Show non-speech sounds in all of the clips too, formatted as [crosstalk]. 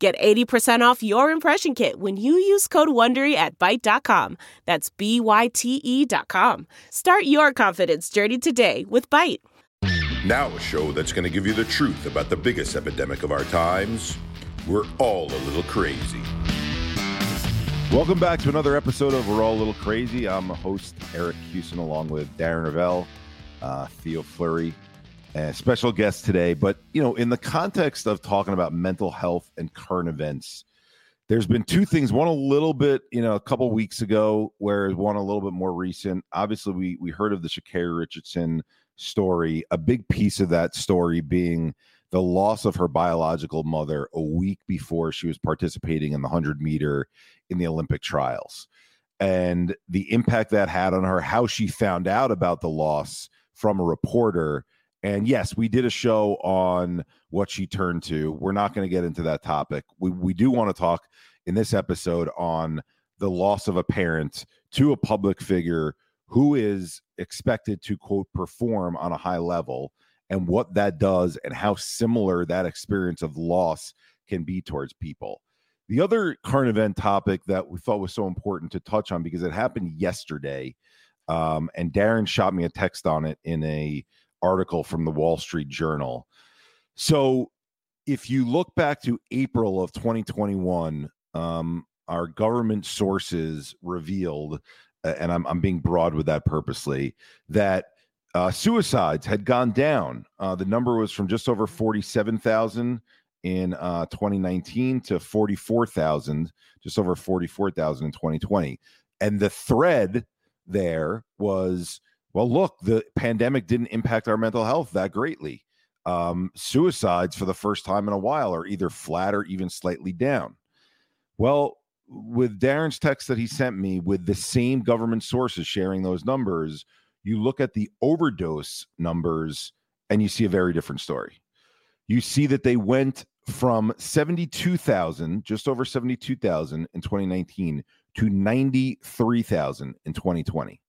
Get 80% off your impression kit when you use code WONDERY at Byte.com. That's B-Y-T-E dot com. Start your confidence journey today with Byte. Now a show that's going to give you the truth about the biggest epidemic of our times. We're all a little crazy. Welcome back to another episode of We're All a Little Crazy. I'm host, Eric Houston, along with Darren Rovell, uh, Theo Fleury, and special guest today. But, you know, in the context of talking about mental health and current events, there's been two things. One a little bit, you know, a couple weeks ago, where one a little bit more recent. Obviously, we we heard of the Sha'Carri Richardson story. A big piece of that story being the loss of her biological mother a week before she was participating in the 100 meter in the Olympic trials. And the impact that had on her, how she found out about the loss from a reporter, and yes, we did a show on what she turned to. We're not going to get into that topic. We we do want to talk in this episode on the loss of a parent to a public figure who is expected to quote perform on a high level and what that does and how similar that experience of loss can be towards people. The other current event topic that we thought was so important to touch on because it happened yesterday, um, and Darren shot me a text on it in a article from the Wall Street Journal. So, if you look back to April of 2021, um, our government sources revealed, and I'm, I'm being broad with that purposely, that uh, suicides had gone down. Uh, the number was from just over 47,000 in uh, 2019 to 44,000, just over 44,000 in 2020. And the thread there was well, look, the pandemic didn't impact our mental health that greatly. Um, suicides for the first time in a while are either flat or even slightly down. Well, with Darren's text that he sent me, with the same government sources sharing those numbers, you look at the overdose numbers and you see a very different story. You see that they went from 72,000, just over 72,000 in 2019 to 93,000 in 2020.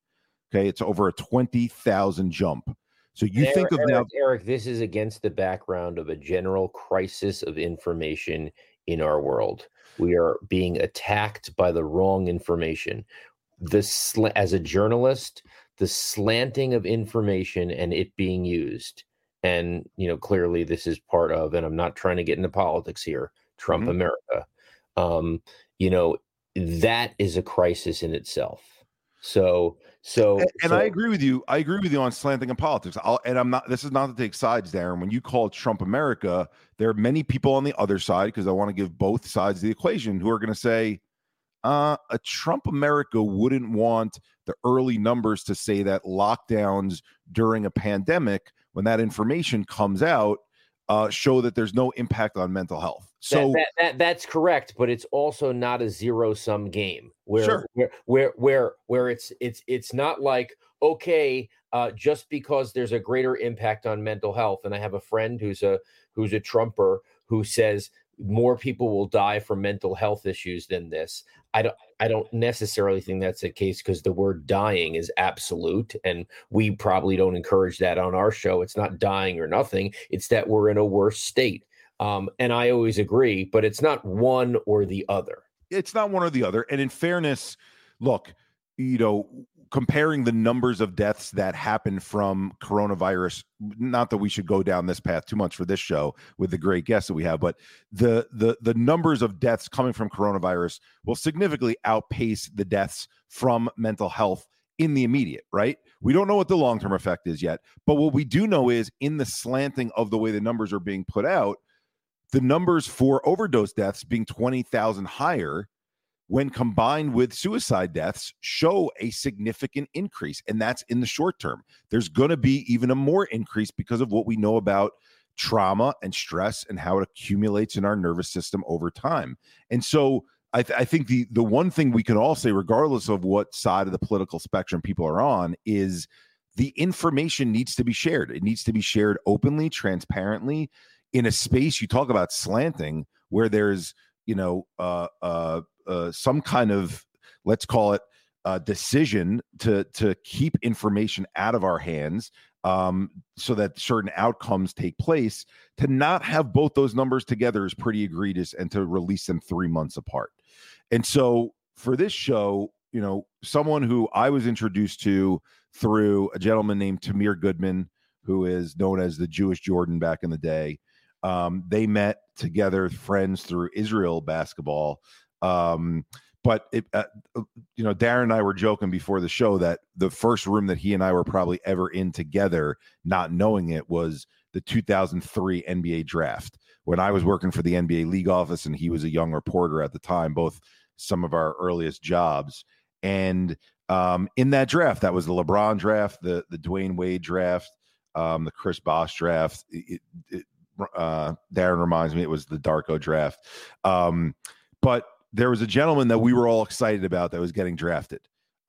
Okay, it's over a twenty thousand jump. So you Eric, think of Eric, now, Eric. This is against the background of a general crisis of information in our world. We are being attacked by the wrong information. This, as a journalist, the slanting of information and it being used, and you know, clearly this is part of. And I'm not trying to get into politics here. Trump Mhm. America. Um, you know, that is a crisis in itself. So, so, and, and so- I agree with you. I agree with you on slanting in politics. I'll, and I'm not. This is not to take sides, Darren. When you call Trump America, there are many people on the other side because I want to give both sides of the equation who are going to say, uh, a Trump America wouldn't want the early numbers to say that lockdowns during a pandemic, when that information comes out, uh, show that there's no impact on mental health. So that, that, that that's correct, but it's also not a zero sum game where Sure. where where where where it's it's it's not like okay, uh, just because there's a greater impact on mental health, and I have a friend who's a who's a Trumper who says more people will die from mental health issues than this. I don't I don't necessarily think that's the case because the word dying is absolute and we probably don't encourage that on our show. It's not dying or nothing. It's that we're in a worse state. Um, and I always agree, but it's not one or the other. it's not one or the other. And in fairness, look, you know, comparing the numbers of deaths that happen from coronavirus, not that we should go down this path too much for this show with the great guests that we have, but the the the numbers of deaths coming from coronavirus will significantly outpace the deaths from mental health in the immediate, right? We don't know what the long-term effect is yet, but what we do know is in the slanting of the way the numbers are being put out, the numbers for overdose deaths being 20,000 higher when combined with suicide deaths show a significant increase and that's in the short term there's going to be even a more increase because of what we know about trauma and stress and how it accumulates in our nervous system over time and so I, th- I think the the one thing we can all say, regardless of what side of the political spectrum people are on, is the information needs to be shared. It needs to be shared openly, transparently, in a space you talk about slanting, where there's you know uh, uh, uh, some kind of let's call it uh, decision to to keep information out of our hands um, so that certain outcomes take place. To not have both those numbers together is pretty egregious, and to release them three months apart. And so for this show, you know, someone who I was introduced to through a gentleman named Tamir Goodman, who is known as the Jewish Jordan back in the day. Um, they met together, friends through Israel basketball. Um, but it, uh, uh, you know, Darren and I were joking before the show that the first room that he and I were probably ever in together, not knowing it, was the 2003 NBA draft when I was working for the NBA league office and he was a young reporter at the time, both some of our earliest jobs. And um, in that draft, that was the LeBron draft, the the Dwyane Wade draft, um, the Chris Bosh draft. It, it, uh, Darren reminds me it was the Darko draft. Um, but there was a gentleman that we were all excited about that was getting drafted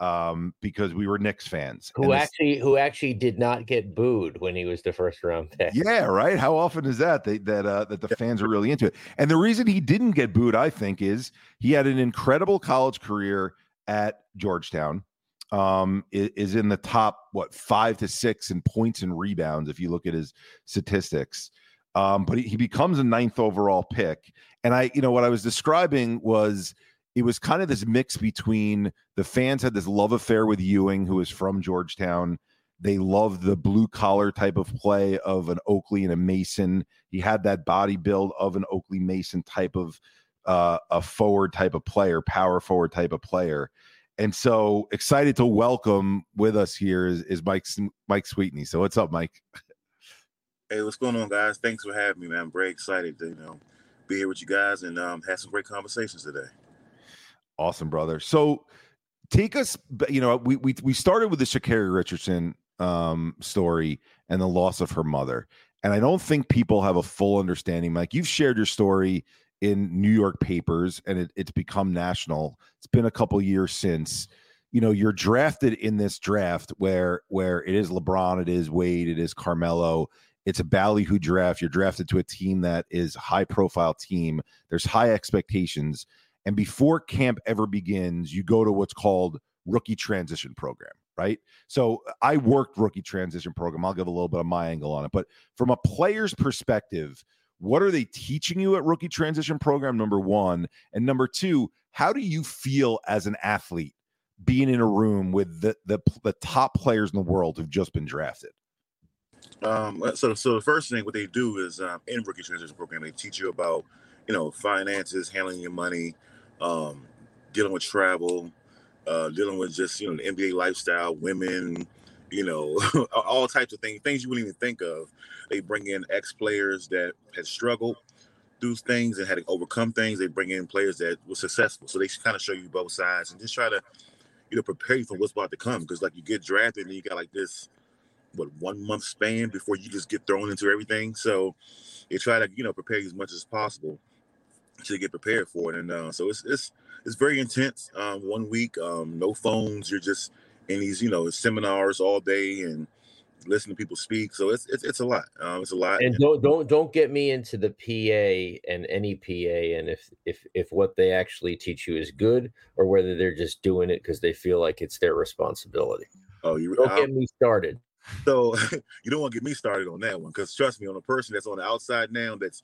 um, because we were Knicks fans. Who this, actually who actually did not get booed when he was the first round pick. Yeah, right. How often is that they, that uh, that the fans are really into it? And the reason he didn't get booed, I think, is he had an incredible college career at Georgetown. Um, is in the top what five to six in points and rebounds if you look at his statistics. Um, but he, he becomes a ninth overall pick. And I, you know, what I was describing was it was kind of this mix between the fans had this love affair with Ewing, who is from Georgetown. They loved the blue collar type of play of an Oakley and a Mason. He had that body build of an Oakley Mason type of uh, a forward type of player, power forward type of player. And so excited to welcome with us here is, is Mike Mike Sweetney. So what's up, Mike? [laughs] Hey, what's going on, guys? Thanks for having me, man. I'm very excited to you know be here with you guys and um, have some great conversations today. Awesome, brother. So take us, you know, we we we started with the Sha'Carri Richardson um, story and the loss of her mother, and I don't think people have a full understanding. Mike, you've shared your story in New York papers, and it, it's become national. It's been a couple years since you know you're drafted in this draft where where it is LeBron, it is Wade, it is Carmelo, it's a ballyhoo draft. You're drafted to a team that is high profile team. There's high expectations. And before camp ever begins, you go to what's called rookie transition program, right? So uh, I worked rookie transition program. I'll give a little bit of my angle on it. But from a player's perspective, what are they teaching you at rookie transition program? Number one. And number two, how do you feel as an athlete being in a room with the, the, the top players in the world who've just been drafted? Um, uh, so, so the first thing what they do is um, in rookie transition program, they teach you about, you know, finances, handling your money, um, dealing with travel, uh, dealing with just you know the NBA lifestyle, women, you know, [laughs] all types of things, things you wouldn't even think of. They bring in ex players that had struggled through things and had to overcome things. They bring in players that were successful, so they kind of show you both sides and just try to, you know, prepare you for what's about to come. Because like you get drafted and you got like this what one month span before you just get thrown into everything. So they try to you know prepare you as much as possible to get prepared for it. And uh, so it's it's it's very intense. Um, one week, um, no phones. You're just in these you know seminars all day and listen to people speak. So it's it's, it's a lot. Um, it's a lot. And don't don't don't get me into the PA and any PA and if if if what they actually teach you is good or whether they're just doing it because they feel like it's their responsibility. Oh, you don't get me started. So [laughs] you don't want to get me started on that one because trust me, on a person that's on the outside now that's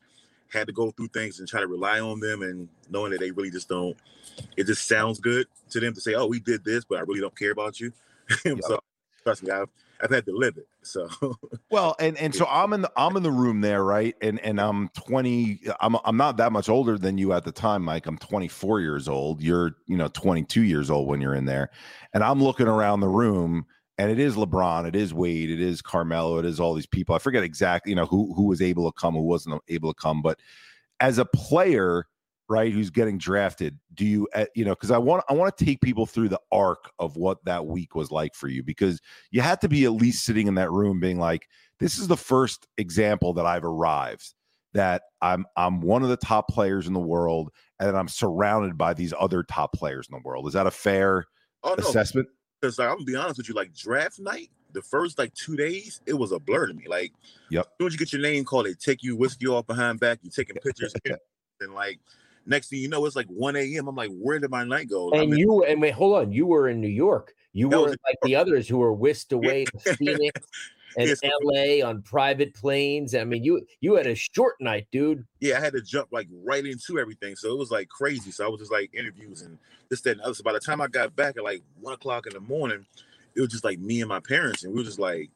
had to go through things and try to rely on them and knowing that they really just don't, it just sounds good to them to say, "Oh, we did this, but I really don't care about you." [laughs] Yep. so trust me, I've I've had to live it. So well, and and so I'm in the I'm in the room there, right? And and I'm 20. I'm I'm not that much older than you at the time, Mike. I'm 24 years old. You're you know 22 years old when you're in there, and I'm looking around the room and it is LeBron, it is Wade, it is Carmelo, it is all these people. I forget exactly, you know, who who was able to come, who wasn't able to come. But as a player, right, who's getting drafted, do you, uh, you know, because I want I want to take people through the arc of what that week was like for you, because you had to be at least sitting in that room, being like, this is the first example that I've arrived that I'm I'm one of the top players in the world and I'm surrounded by these other top players in the world. Is that a fair oh, no. assessment? Because like, I'm gonna be honest with you, like draft night, the first like two days, it was a blur to me. Like, yep. As soon as you get your name called, they take you whisk you off behind back, you taking pictures, [laughs] and like next thing you know, it's like 1 a.m. I'm like, where did my night go? And in- you and wait, hold on, you were in New York. You were like the others who were whisked [laughs] away to Phoenix and. LA on private planes. I mean, you you had a short night, dude. Yeah, I had to jump like right into everything. So it was like crazy. So I was just like interviews and this, that, and other. So by the time I got back at like one o'clock in the morning, it was just like me and my parents, and we were just like,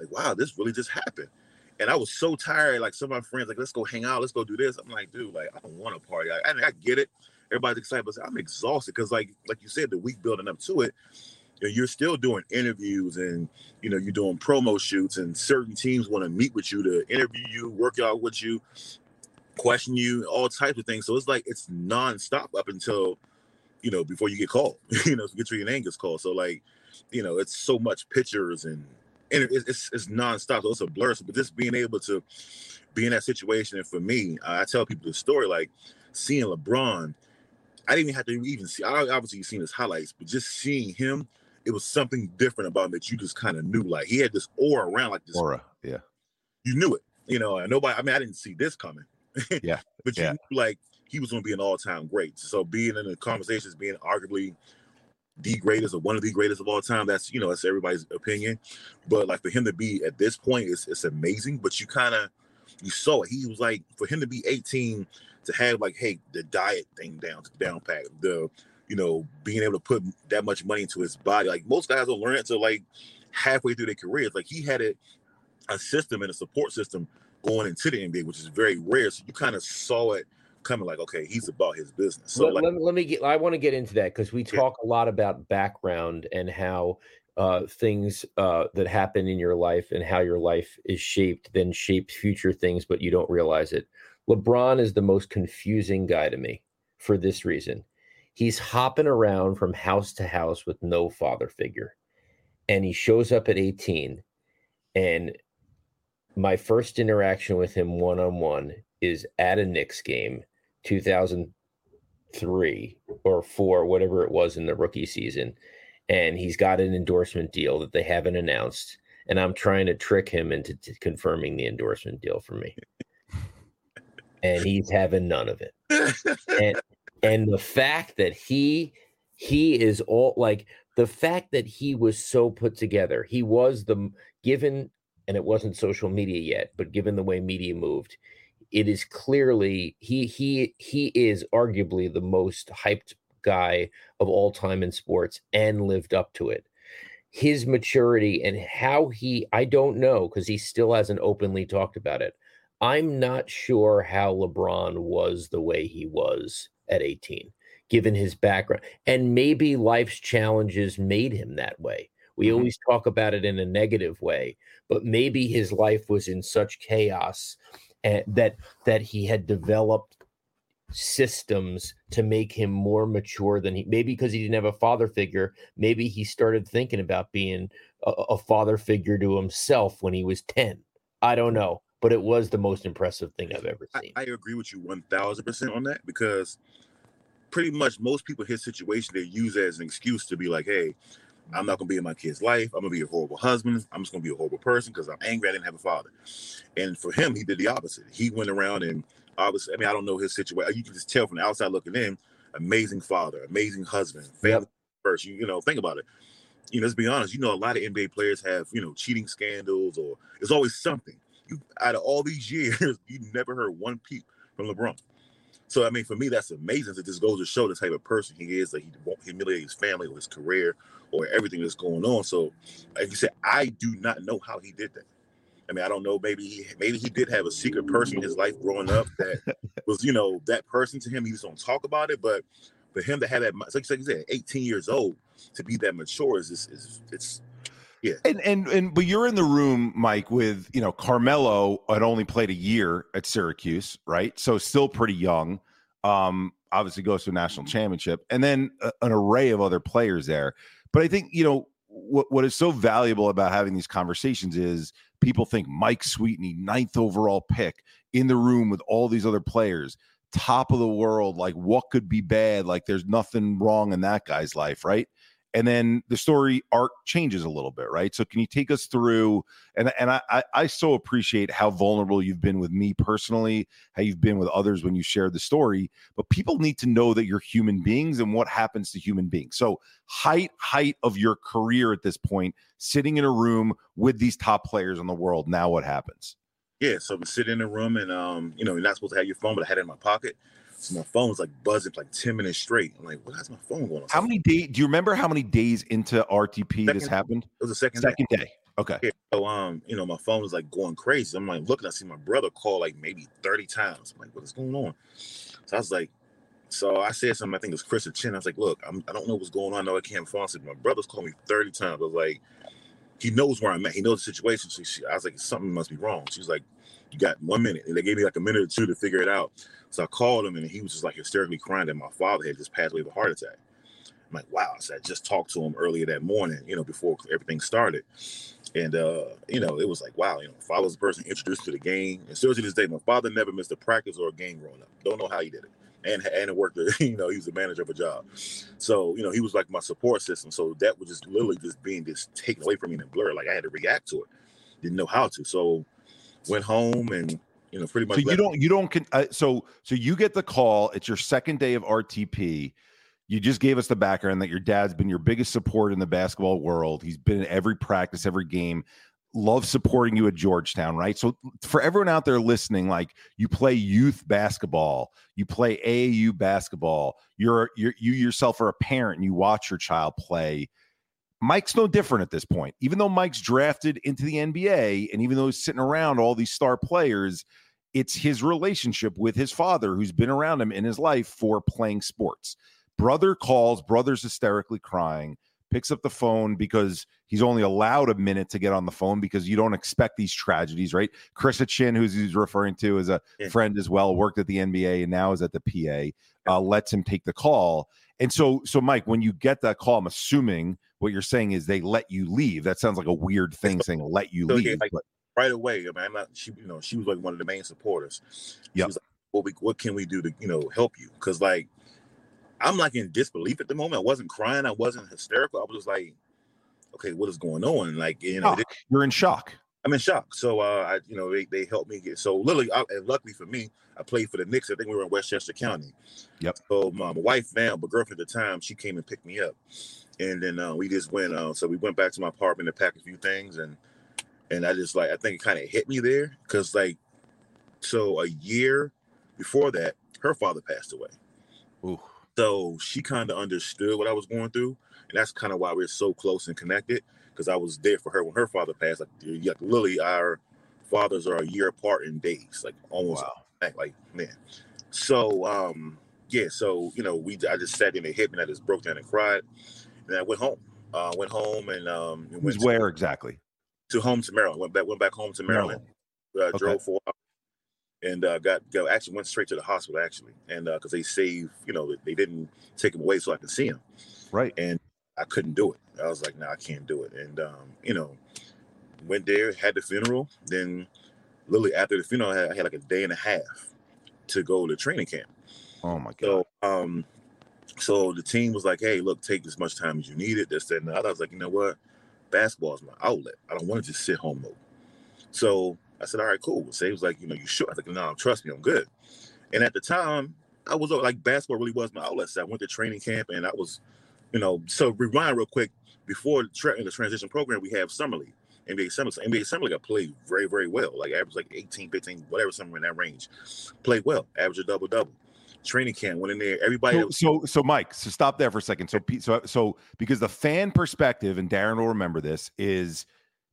like, wow, this really just happened. And I was so tired. Like some of my friends, like, let's go hang out, let's go do this. I'm like, dude, like, I don't want to party. I, I, I get it. Everybody's excited, but I'm exhausted because, like, like you said, the week building up to it, you're still doing interviews and you know you're doing promo shoots, and certain teams want to meet with you to interview you, work out with you, question you, all types of things. So it's like it's nonstop up until you know before you get called. [laughs] you know, get your name gets called. So like, you know, it's so much pictures and and it's, it's, it's nonstop. So it's a blur. So, but just being able to be in that situation, and for me, I tell people the story like seeing LeBron. I didn't even have to even see. I obviously you've seen his highlights, but just seeing him, it was something different about him that you just kind of knew. Like he had this aura around, like this aura. Yeah, you knew it. You know, and nobody. I mean, I didn't see this coming. [laughs] yeah, but you yeah. knew, like he was going to be an all-time great. So being in the conversations, being arguably the greatest or one of the greatest of all time. That's you know that's everybody's opinion, but like for him to be at this point, it's it's amazing. But you kind of you saw it. He was like for him to be 18 to have like hey the diet thing down down pat the you know being able to put that much money into his body. Like most guys don't learn it until like halfway through their careers. Like he had a a system and a support system going into the NBA, which is very rare. So you kind of saw it coming like, okay, he's about his business. So let, like, let, let me get. I want to get into that because we talk yeah. a lot about background and how uh, things uh, that happen in your life and how your life is shaped then shapes future things, but you don't realize it. LeBron is the most confusing guy to me for this reason. He's hopping around from house to house with no father figure. And he shows up at 18. And my first interaction with him one on one is at a Knicks game 2003 or four, whatever it was in the rookie season. And he's got an endorsement deal that they haven't announced. And I'm trying to trick him into t- confirming the endorsement deal for me. and he's having none of it. and, and the fact that he he is all like the fact that he was so put together he was the given and it wasn't social media yet but given the way media moved it is clearly he he he is arguably the most hyped guy of all time in sports and lived up to it. His maturity and how he i don't know because he still hasn't openly talked about it. I'm not sure how lebron was the way he was at 18 given his background and maybe life's challenges made him that way. We mm-hmm. always talk about it in a negative way but maybe his life was in such chaos and that that he had developed systems to make him more mature than he maybe because he didn't have a father figure maybe he started thinking about being a, a, father figure to himself when he was 10 i don't know but it was the most impressive thing i've ever seen i, I agree with you 1000% on that because pretty much most people his situation they use it as an excuse to be like hey I'm not gonna be in my kid's life. I'm gonna be a horrible husband. I'm just gonna be a horrible person because I'm angry I didn't have a father. And for him, he did the opposite. He went around and obviously, I mean, I don't know his situation. You can just tell from the outside looking in, amazing father, amazing husband, family yep. first. You, you know, think about it. You know, let's be honest. You know, a lot of NBA players have you know cheating scandals or there's always something. You out of all these years, [laughs] you never heard one peep from LeBron. So I mean, for me, that's amazing. It just goes to show the type of person he is. That he won't humiliate his family or his career or everything that's going on. So, like you said, I do not know how he did that. I mean, I don't know. Maybe he maybe he did have a secret person in his life growing up that [laughs] was, you know, that person to him. He just don't talk about it, but for him to have that, like you said, 18 years old to be that mature is is, is it's yeah. And and and but you're in the room, Mike, with you know Carmelo had only played a year at Syracuse, right? So still pretty young. Um, obviously goes to a national championship, and then a, an array of other players there. But I think you know what what is so valuable about having these conversations is people think Mike Sweetney, ninth overall pick, in the room with all these other players. top of the world. Like, what could be bad? Like, there's nothing wrong in that guy's life, right? And then the story arc changes a little bit, right? So, can you take us through? And and I I, so appreciate how vulnerable you've been with me personally, how you've been with others when you shared the story. But people need to know that you're human beings and what happens to human beings. So, height height of your career at this point, sitting in a room with these top players in the world. Now, what happens? Yeah, so I'm sitting in a room and um, you know, you're not supposed to have your phone, but I had it in my pocket. So my phone was like buzzing for like 10 minutes straight. I'm like, what has my phone going on? How many days do you remember how many days into RTP Second- this happened? It was the second, Second day. day. Okay. Yeah, so um, you know, my phone was like going crazy. I'm like looking, I see my brother call like maybe 30 times. I'm like, what is going on? So I was like, so I said something, I think it was Chris Chin. I was like, look, I'm, I don't know what's going on. I know I can't phone. I my brother's called me 30 times. I was like, he knows where I'm at. He knows the situation. So she, I was like, something must be wrong. She was like, you got one minute. And they gave me like a minute or two to figure it out. So I called him and he was just like hysterically crying that my father had just passed away of a heart attack. I'm like, wow. So I just talked to him earlier that morning, you know, before everything started. And uh, you know, it was like, wow, you know, was the person introduced to the game, and still to this day, my father never missed a practice or a game growing up. Don't know how he did it. And and it worked, [laughs] you know, he was the manager of a job. So, you know, he was like my support system. So that was just literally just being just taken away from me in a blur. Like I had to react to it. Didn't know how to. So went home and you know, pretty much So you don't you don't con- uh, so so you get the call. It's your second day of RTP. You just gave us the background that your dad's been your biggest support in the basketball world. He's been in every practice, every game. Love supporting you at Georgetown, right? So for everyone out there listening, like you play youth basketball, you play AAU basketball. You're you're you yourself are a parent and you watch your child play. Mike's no different at this point. Even though Mike's drafted into the NBA and even though he's sitting around all these star players, it's his relationship with his father who's been around him in his life for playing sports. Brother calls, brother's hysterically crying, picks up the phone because he's only allowed a minute to get on the phone because you don't expect these tragedies, right? Chris Chin, who's he's referring to as a Yeah. friend as well, worked at the NBA and now is at the PA, uh, lets him take the call. And so, so Mike, when you get that call, I'm assuming what you're saying is they let you leave. That sounds like a weird thing saying let you So, leave. like- but right away. I mean, I'm not. She, you know, she was like one of the main supporters. Was like, "What we, what can we do to, you know, help you?" Because like, I'm like in disbelief at the moment. I wasn't crying. I wasn't hysterical. I was just like, "Okay, what is going on?" Like, you know, you're in shock. I'm in shock. So, uh, I, you know, they, they helped me get. So, literally, I, and luckily for me, I played for the Knicks. I think we were in Westchester County. Yep. So, my, my wife now, but girlfriend at the time, she came and picked me up, and then uh, we just went. Uh, so we went back to my apartment to pack a few things, and and I just like I think it kind of hit me there because like, so a year before that, her father passed away. Ooh. So she kind of understood what I was going through, and that's kind of why we're so close and connected. Because I was there for her when her father passed. Like, like literally, our fathers are a year apart in days, like almost Wow. back. Like man. So um, yeah. So you know, we I just sat in and hit me, and I just broke down and cried, and I went home. Uh, went home and um, and Who's to, where exactly? To home to Maryland. Went back went back home to Maryland. Uh, Okay. Drove for a while and uh, got go actually went straight to the hospital actually, and because they saved, you know, they didn't take him away so I could see him, Right. and I couldn't do it. I was like, no, I can't do it, and um, you know, went there, had the funeral, then literally after the funeral, I had, I had like a day and a half to go to training camp. Oh my god. So, um, so the team was like, "Hey, look, take as much time as you need it." This, that, and the other. I was like, "You know what? Basketball is my outlet. I don't want to just sit home though." So I said, "All right, cool." So he was like, "You know, you sure?" I was like, "No, trust me, I'm good." And at the time, I was like, basketball really was my outlet. So I went to training camp, and I was, you know, so rewind real quick. Before the, transition program, we have summer league. NBA Summer, so NBA Summer League, I played very, very well. Like average like 18, 15, whatever, somewhere in that range. Played well, average a double double. Training camp went in there. Everybody So, so, so, Mike, so stop there for a second. So, so, so, because the fan perspective, and Darren will remember this, is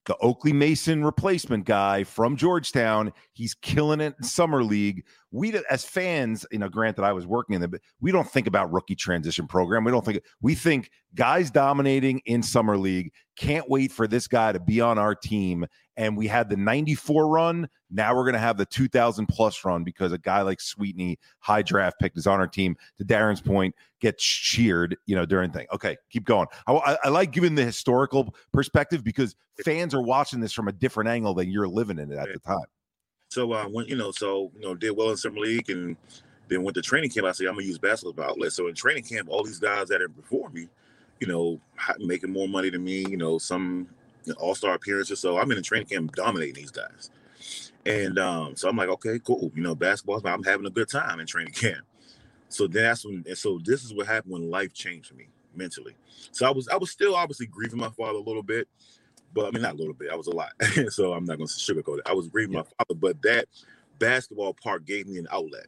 the Oakley Mason replacement guy from Georgetown. He's killing it in summer league. We, as fans, you know, granted, I was working in the, but we don't think about rookie transition program. We don't think we think guys dominating in summer league. Can't wait for this guy to be on our team. And we had the '94 run. Now we're going to have the 2000 plus run because a guy like Sweetney, high draft pick, is on our team. To Darren's point, gets cheered, you know, during thing. Okay, keep going. I, I, I like giving the historical perspective because fans are watching this from a different angle than you're living in it at the time. So uh, when you know, so you know, did well in summer league and Then went to training camp. I said I'm gonna use basketball as outlet. So in training camp, all these guys that are before me, you know, making more money than me. You know, some all star appearances. So I'm in the training camp dominating these guys. And um, so I'm like, okay, cool. You know, basketball. I'm having a good time in training camp. So that's when. And so this is what happened when life changed for me mentally. So I was I was still obviously grieving my father a little bit, but I mean not a little bit. I was a lot. [laughs] so I'm not going to sugarcoat it. I was grieving my father, but that basketball part gave me an outlet.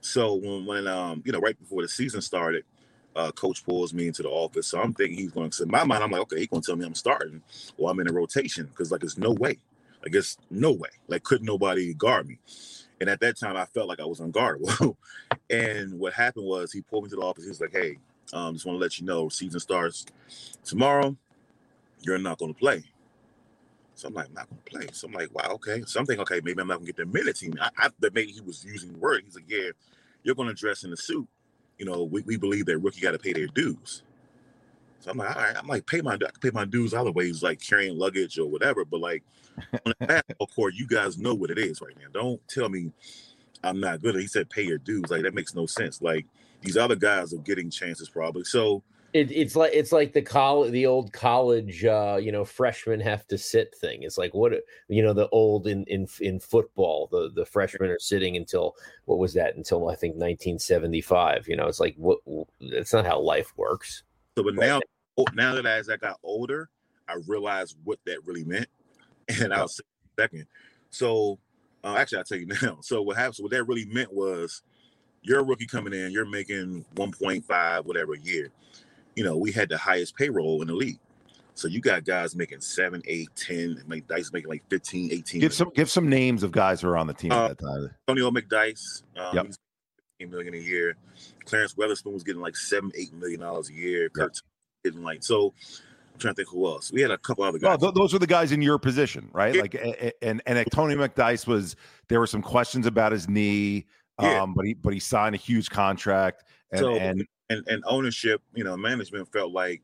So when when um you know right before the season started, uh, coach pulls me into the office. So I'm thinking he's going to. In my mind, I'm like, okay, he's going to tell me I'm starting or I'm in a rotation because like there's no way. I guess no way. Like couldn't nobody guard me. And at that time, I felt like I was unguardable. [laughs] and what happened was he pulled me to the office. He was like, hey, um, just want to let you know, season starts tomorrow. You're not going to play. So I'm like, I'm not going to play. So I'm like, wow, okay. So I'm thinking, okay, maybe I'm not going to get the minute team. I, I maybe he was using word. He's like, yeah, you're going to dress in a suit. You know, we, we believe that rookie got to pay their dues. So I'm like, all right, I'm like, pay my I can pay my dues other ways, like carrying luggage or whatever. But like on the [laughs] basketball court, you guys know what it is right now. Don't tell me I'm not good. He said pay your dues. Like that makes no sense. Like these other guys are getting chances probably. So it, it's like it's like the college, the old college, uh, you know, freshmen have to sit thing. It's like what you know, the old in in in football, the the freshmen are sitting until what was that? Until I think 1975. You know, it's like what? That's not how life works. So, but now, now that as I got older, I realized what that really meant, [laughs] and I'll say second. So, uh, actually, I'll tell you [laughs] now. So, what happens? What that really meant was you're a rookie coming in, you're making 1.5 whatever a year. You know, we had the highest payroll in the league. So you got guys making seven, eight, 10, make Dice making like 15, 18. Give some give some names of guys who are on the team uh, at that time. Tony McDyess, um, yep. he's million a year. Clarence Weatherspoon was getting like seven, eight million dollars a year. Kurt yep. getting like so. I'm trying to think who else. We had a couple other guys. Well, th- those were the guys in your position, right? Yeah. Like, and and Tony McDyess was. There were some questions about his knee. Yeah. Um, but he but he signed a huge contract and, so, and and and ownership, you know, management felt like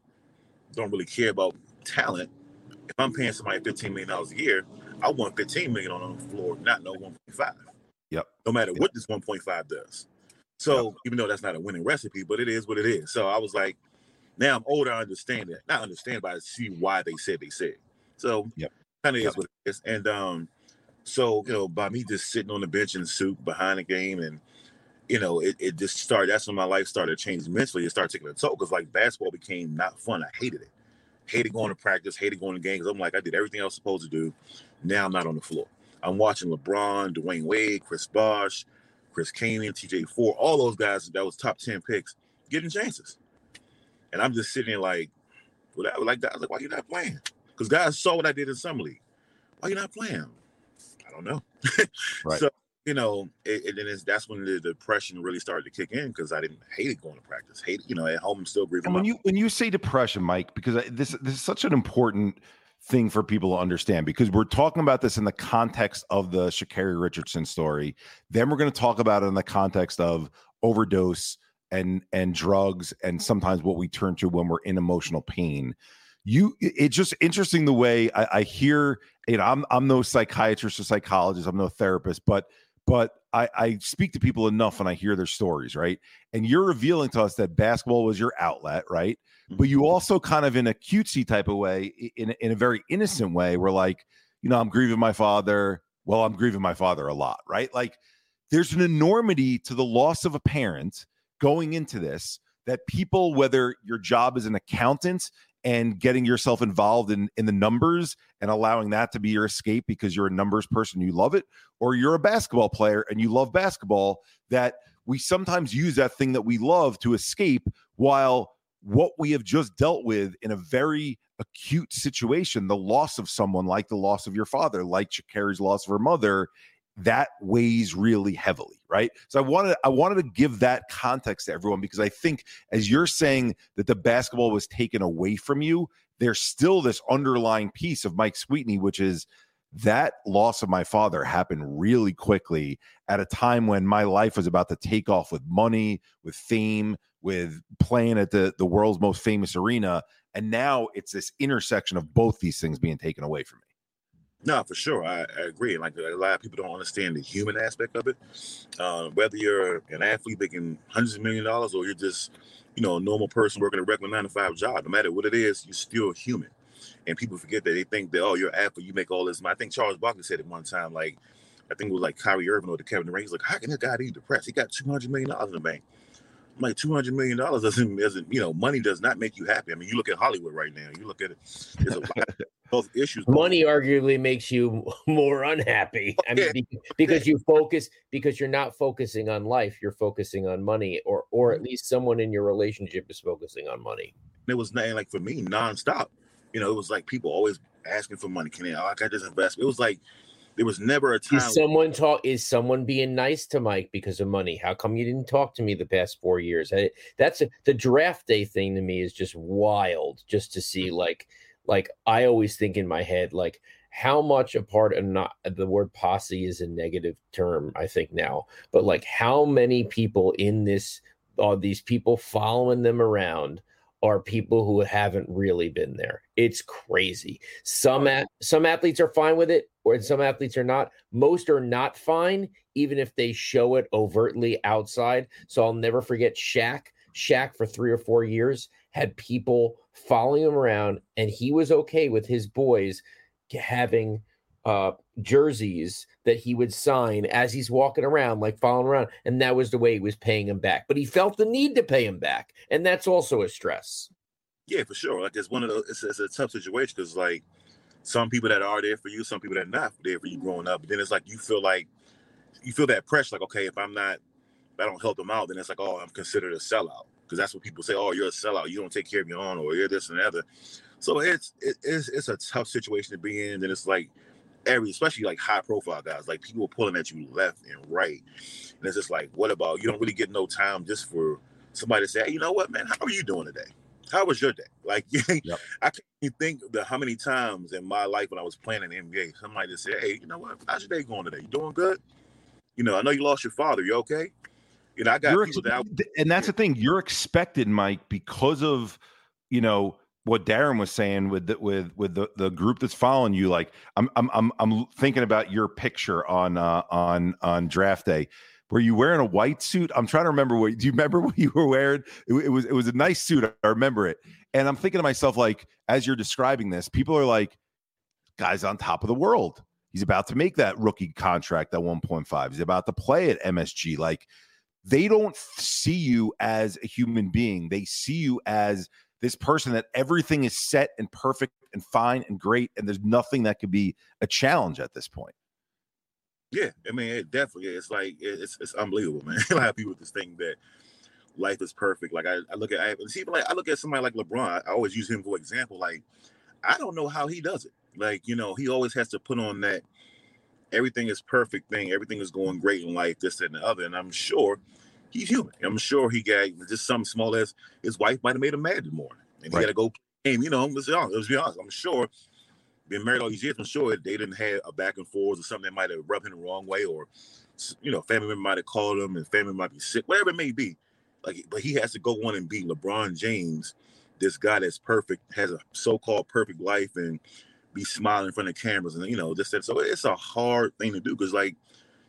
don't really care about talent. If I'm paying somebody 15 million dollars a year, I want 15 million on the floor, not no 1.5. Yep. No matter what this 1.5 does. So yep. even though that's not a winning recipe, but it is what it is. So I was like, now I'm older, I understand that. Not understand, but I see why they said they said. So yep. kind of yep. is what it is. And um, so, you know, by me just sitting on the bench in the suit behind the game and you know, it, it just started. That's when my life started changing mentally. It started taking a toll because like basketball became not fun. I hated it. Hated going to practice, hated going to games. I'm like, I did everything I was supposed to do. Now I'm not on the floor. I'm watching LeBron, Dwyane Wade, Chris Bosh, Chris Kaman, TJ Ford, all those guys that was top 10 picks getting chances. And I'm just sitting there like, whatever. Like, I was like, why you not playing? Because guys saw what I did in summer league. Why you not playing? I don't know. [laughs] right. So you know, it, and that's when the depression really started to kick in because I didn't hate it going to practice. Hate it, you know, at home I'm still grieving. And when you when you say depression, Mike, because this this is such an important thing for people to understand because we're talking about this in the context of the Sha'Carri Richardson story. Then we're going to talk about it in the context of overdose and and drugs and sometimes what we turn to when we're in emotional pain you it's just interesting the way I, I hear you know I'm I'm no psychiatrist or psychologist, I'm no therapist, but but I, I speak to people enough and I hear their stories, right? And you're revealing to us that basketball was your outlet, right? But you mm-hmm. also kind of in a cutesy type of way, in in a very innocent way, where like, you know, I'm grieving my father. Well, I'm grieving my father a lot, right? Like, there's an enormity to the loss of a parent going into this that people, whether your job is an accountant and getting yourself involved in in the numbers and allowing that to be your escape because you're a numbers person you love it or you're a basketball player and you love basketball that we sometimes use that thing that we love to escape while what we have just dealt with in a very acute situation the loss of someone like the loss of your father like Sha'Carri's loss of her mother that weighs really heavily right? So i wanted i wanted to give that context to everyone because i think as you're saying that the basketball was taken away from you there's still this underlying piece of mike sweetney which is that loss of my father happened really quickly at a time when my life was about to take off with money with fame with playing at the the world's most famous arena. And now it's this intersection of both these things being taken away from me No, for sure. I, I, agree. Like a lot of people don't understand the human aspect of it. Uh, whether you're an athlete making hundreds of million dollars or you're just, you know, a normal person working a regular nine to five job, no matter what it is, you're still human. And people forget that they think that, oh, you're an athlete, you make all this money. I think Charles Barkley said it one time, like, I think it was like Kyrie Irving or the Kevin Durant. He's like, how can this guy be depressed? He got $200 million in the bank I'm like two hundred million dollars [laughs] doesn't doesn't you know money does not make you happy. I mean, you look at Hollywood right now. You look at it. There's a lot [laughs] health issues. Money arguably makes you [laughs] more unhappy. I mean, [laughs] because you focus because you're not focusing on life. You're focusing on money, or or at least someone in your relationship is focusing on money. It was nothing like for me nonstop. You know, it was like people always asking for money. Can I? Oh, I got this investment. It was like there was never a time. Is someone talk? Is someone being nice to Mike because of money? How come you didn't talk to me the past four years? I, that's a, the draft day thing to me is just wild. Just to see, like, like I always think in my head, like how much a part of not the word posse is a negative term. I think now, but like how many people in this are these people following them around are people who haven't really been there. It's crazy. Some at, some athletes are fine with it, or some athletes are not. Most are not fine, even if they show it overtly outside. So I'll never forget Shaq. Shaq for three or four years had people following him around, and he was okay with his boys having uh, jerseys that he would sign as he's walking around, like following around. And that was the way he was paying him back. But he felt the need to pay him back. And that's also a stress. Yeah, for sure. Like it's one of those, it's, it's a tough situation because, like, some people that are there for you, some people that are not there for you growing up. But then it's like you feel like, you feel that pressure, like, okay, if I'm not, if I don't help them out, then it's like, oh, I'm considered a sellout. Because that's what people say, oh, you're a sellout. You don't take care of your own, or you're this and the other. So it's, it, it's, it's a tough situation to be in. And it's like, every, especially like high profile guys, like people pulling at you left and right. And it's just like, what about you don't really get no time just for somebody to say, hey, you know what, man, how are you doing today? How was your day? Like, [laughs] yep. I can't think the how many times in my life when I was playing in the NBA, somebody just said, hey, you know what, how's your day going today? You doing good? You know, I know you lost your father. You okay? You know, I got ex- that. And that's the thing. You're expected, Mike, because of you know what Darren was saying with the, with with the, the group that's following you. Like I'm I'm I'm I'm thinking about your picture on uh, on on draft day. Were you wearing a white suit? I'm trying to remember what. Do you remember [laughs] what you were wearing? It, it was it was a nice suit. I remember it. And I'm thinking to myself, like as you're describing this, people are like, "Guy's on top of the world. He's about to make that rookie contract at 1.5. He's about to play at MSG. Like." They don't see you as a human being. They see you as this person that everything is set and perfect and fine and great, and there's nothing that could be a challenge at this point. Yeah, I mean, it definitely. It's like it's it's unbelievable, man. [laughs] a lot of people just think that life is perfect. Like I, I look at I see, like I look at somebody like LeBron. I, I always use him for example. Like I don't know how he does it. Like you know, he always has to put on that everything is perfect thing. Everything is going great in life. This and the other. And I'm sure he's human. I'm sure he got just something small as his wife might have made him mad this morning, and he right. got to go game. You know, let's be honest. Let's be honest. I'm sure being married all these years, I'm sure they didn't have a back and forth or something that might have rubbed him the wrong way, or you know, family member might have called him, and family might be sick, whatever it may be. Like, but he has to go on and be LeBron James, this guy that's perfect, has a so-called perfect life, and be smiling in front of cameras, and you know, this that. So it's a hard thing to do because like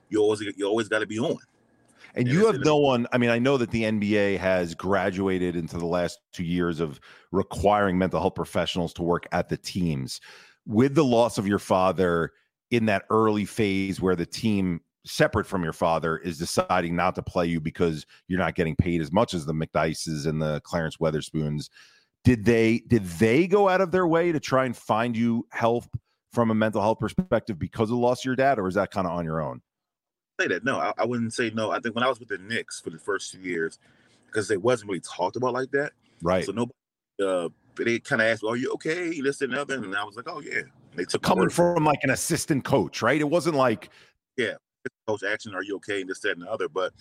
you always you always got to be on. And you have no one. I mean, I know that the NBA has graduated into the last two years of requiring mental health professionals to work at the teams. With the loss of your father in that early phase where the team separate from your father is deciding not to play you because you're not getting paid as much as the McDices and the Clarence Weatherspoons. Did they did they go out of their way to try and find you help from a mental health perspective because of the loss of your dad, or is that kind of on your own? say that. No, I, I, wouldn't say no. I think when I was with the Knicks for the first two years, because it wasn't really talked about like that. Right. So nobody, uh, they kind of asked, well, "Are you okay?" This and other, and I was like, "Oh yeah." they took coming from like an assistant coach, right? It wasn't like, yeah, coach action. Are you okay? And this, that, and the other. But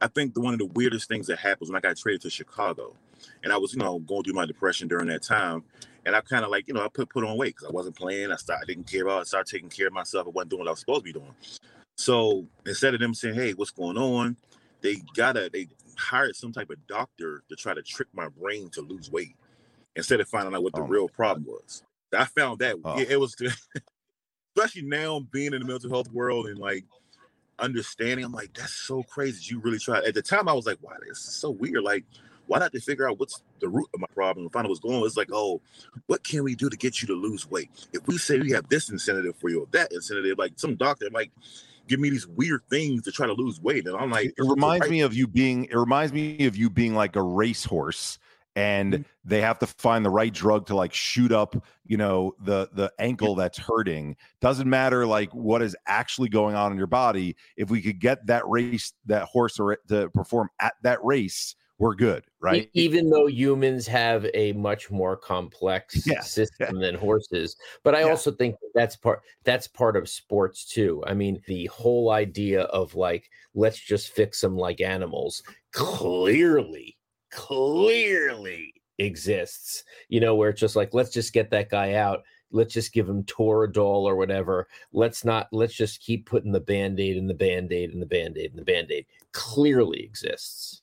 I think the, one of the weirdest things that happens when I got traded to Chicago, and I was, you know, going through my depression during that time, and I kind of like, you know, I put put on weight because I wasn't playing. I started, I didn't care about. I started taking care of myself. I wasn't doing what I was supposed to be doing. So instead of them saying, "Hey, what's going on?" they gotta they hired some type of doctor to try to trick my brain to lose weight instead of finding out what the oh real problem was. I found that oh. it, it was. [laughs] especially now being in the mental health world and like understanding. I'm like, that's so crazy. You really tried. At the time, I was like, wow, this is so weird. Like, why not to figure out what's the root of my problem and find out what's going on? It's like, oh, what can we do to get you to lose weight? If we say we have this incentive for you or that incentive, like some doctor like give me these weird things to try to lose weight. And I'm like, it reminds right. me of you being it reminds me of you being like a racehorse and mm-hmm. they have to find the right drug to like shoot up you know the the ankle that's hurting doesn't matter like what is actually going on in your body if we could get that race that horse or to perform at that race we're good right even though humans have a much more complex [laughs] yeah. system yeah. than horses but i yeah. also think that's part that's part of sports too i mean the whole idea of like let's just fix them like animals clearly clearly exists, you know, where it's just like, let's just get that guy out. Let's just give him Toradol or whatever. Let's not, let's just keep putting the band aid and the band aid and the band aid and the band aid clearly exists.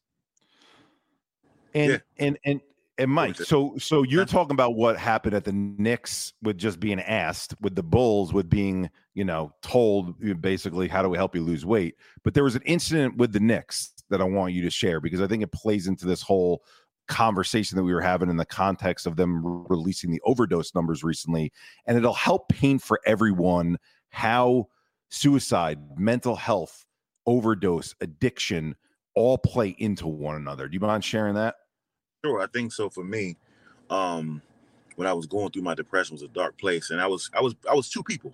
And, yeah. and, and, and Mike, so so you're talking about what happened at the Knicks with just being asked, with the Bulls with being, you know, told basically how do we help you lose weight. But there was an incident with the Knicks that I want you to share because I think it plays into this whole conversation that we were having in the context of them releasing the overdose numbers recently. And it'll help paint for everyone how suicide, mental health, overdose, addiction all play into one another. Do you mind sharing that? Sure, I think so. For me, um, when I was going through my depression was a dark place, and I was I was I was two people.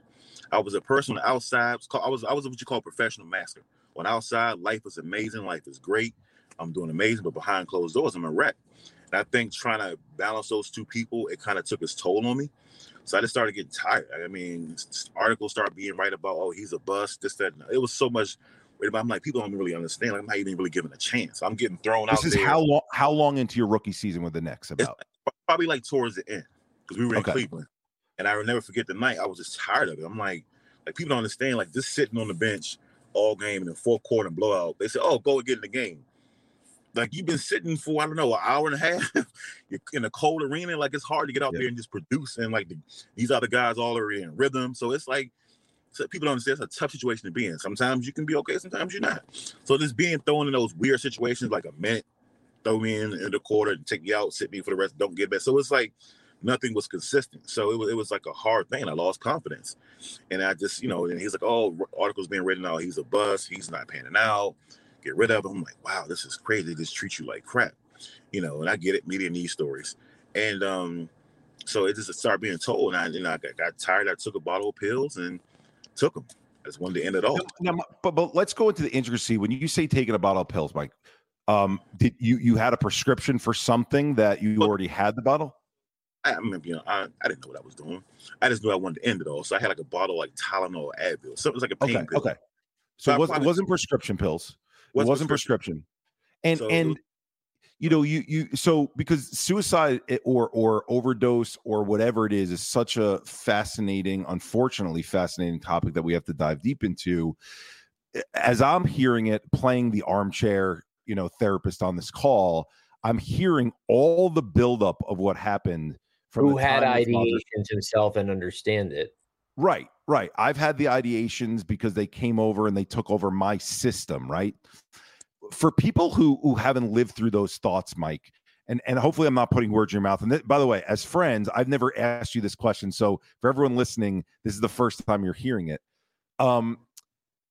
I was a person outside. I was I was what you call professional master. On outside, life is amazing, life is great. I'm doing amazing, but behind closed doors, I'm a wreck. And I think trying to balance those two people, it kind of took its toll on me. So I just started getting tired. I mean, articles start being right about, oh, he's a bust, this, that. It was so much. I'm like, people don't really understand. Like, I'm not even really given a chance. I'm getting thrown this out. This is there. how long? How long into your rookie season with the Knicks? About it's probably like towards the end because we were in okay. Cleveland, and I will never forget the night. I was just tired of it. I'm like, like people don't understand. Like just sitting on the bench all game in the fourth quarter and blowout. They said, "Oh, go and get in the game." Like you've been sitting for I don't know an hour and a half. [laughs] You're in a cold arena. Like it's hard to get out yeah. there and just produce. And like the, these other guys all are in rhythm. So it's like people don't understand it's a tough situation to be in. Sometimes you can be okay, sometimes you're not. So just being thrown in those weird situations, like a minute, throw me in in the quarter and take you out, sit me for the rest, don't get back. So it's like nothing was consistent. So it was, it was like a hard thing. I lost confidence. And I just, you know, and he's like, oh, articles being written out. He's a bust. He's not panning out. Get rid of him. I'm like, wow, this is crazy. They just treat you like crap. You know, and I get it. Media needs stories. And um, so it just started being told. And I, you know, I got, got tired. I took a bottle of pills and took them. That's one to end it all. Now, but, but let's go into the intricacy. When you say taking a bottle of pills, Mike, um, did you you had a prescription for something that you already had the bottle? I remember, you know, I, I didn't know what I was doing. I just knew I wanted to end it all. So I had like a bottle like Tylenol, Advil. So it was like a pain okay, pill. Okay. So, so it, was, it wasn't prescription pills. It wasn't prescription. prescription. And so and you know you you so because suicide eh, or or overdose or whatever it is is such a fascinating, unfortunately fascinating topic that we have to dive deep into. As I'm hearing it, playing the armchair, you know, therapist on this call, I'm hearing all the buildup of what happened from who had ideations himself and understand it. Right, right. I've had the ideations because they came over and they took over my system, right? For people who who haven't lived through those thoughts, Mike, and and hopefully I'm not putting words in your mouth. And th- by the way, as friends, I've never asked you this question, so for everyone listening, this is the first time you're hearing it. Um,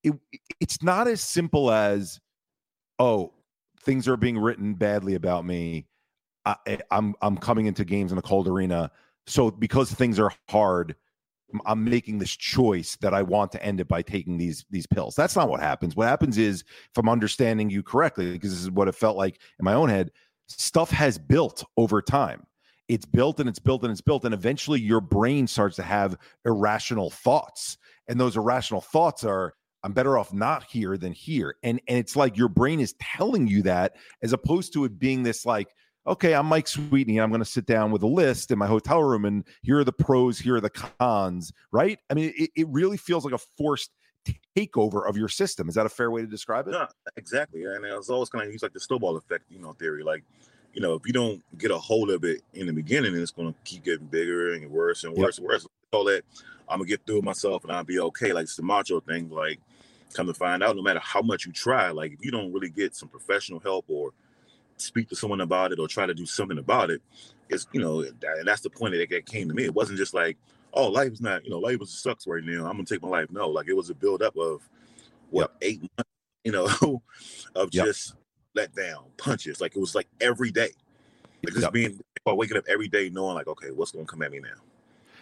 it it's not as simple as, oh, things are being written badly about me I, I'm, I'm coming into games in a cold arena. So because things are hard, I'm making this choice that I want to end it by taking these these pills. That's not what happens. What happens is, if I'm understanding you correctly, because this is what it felt like in my own head, stuff has built over time. It's built and it's built and it's built, and eventually your brain starts to have irrational thoughts, and those irrational thoughts are, I'm better off not here than here, and and it's like your brain is telling you that, as opposed to it being this like okay, I'm Mike Sweetney. I'm going to sit down with a list in my hotel room and here are the pros, here are the cons, right? I mean, it, it really feels like a forced takeover of your system. Is that a fair way to describe it? Yeah, exactly. And it's always kind of use like the snowball effect, you know, theory. Like you know, if you don't get a hold of it in the beginning, it's going to keep getting bigger and worse and worse yep. and worse. All that I'm gonna get through it myself and I'll be okay. Like it's the macho thing. Like, come to find out, no matter how much you try, like if you don't really get some professional help or speak to someone about it or try to do something about it, it's you know, and that's the point that, that came to me. It wasn't just like, oh, life is not, you know, life is sucks right now. I'm gonna take my life. No, like it was a build up of what yep. eight months, [laughs] you know, of yep. just let down punches. Like it was like every day. Like just yep. being waking up every day knowing like, okay, what's gonna come at me now?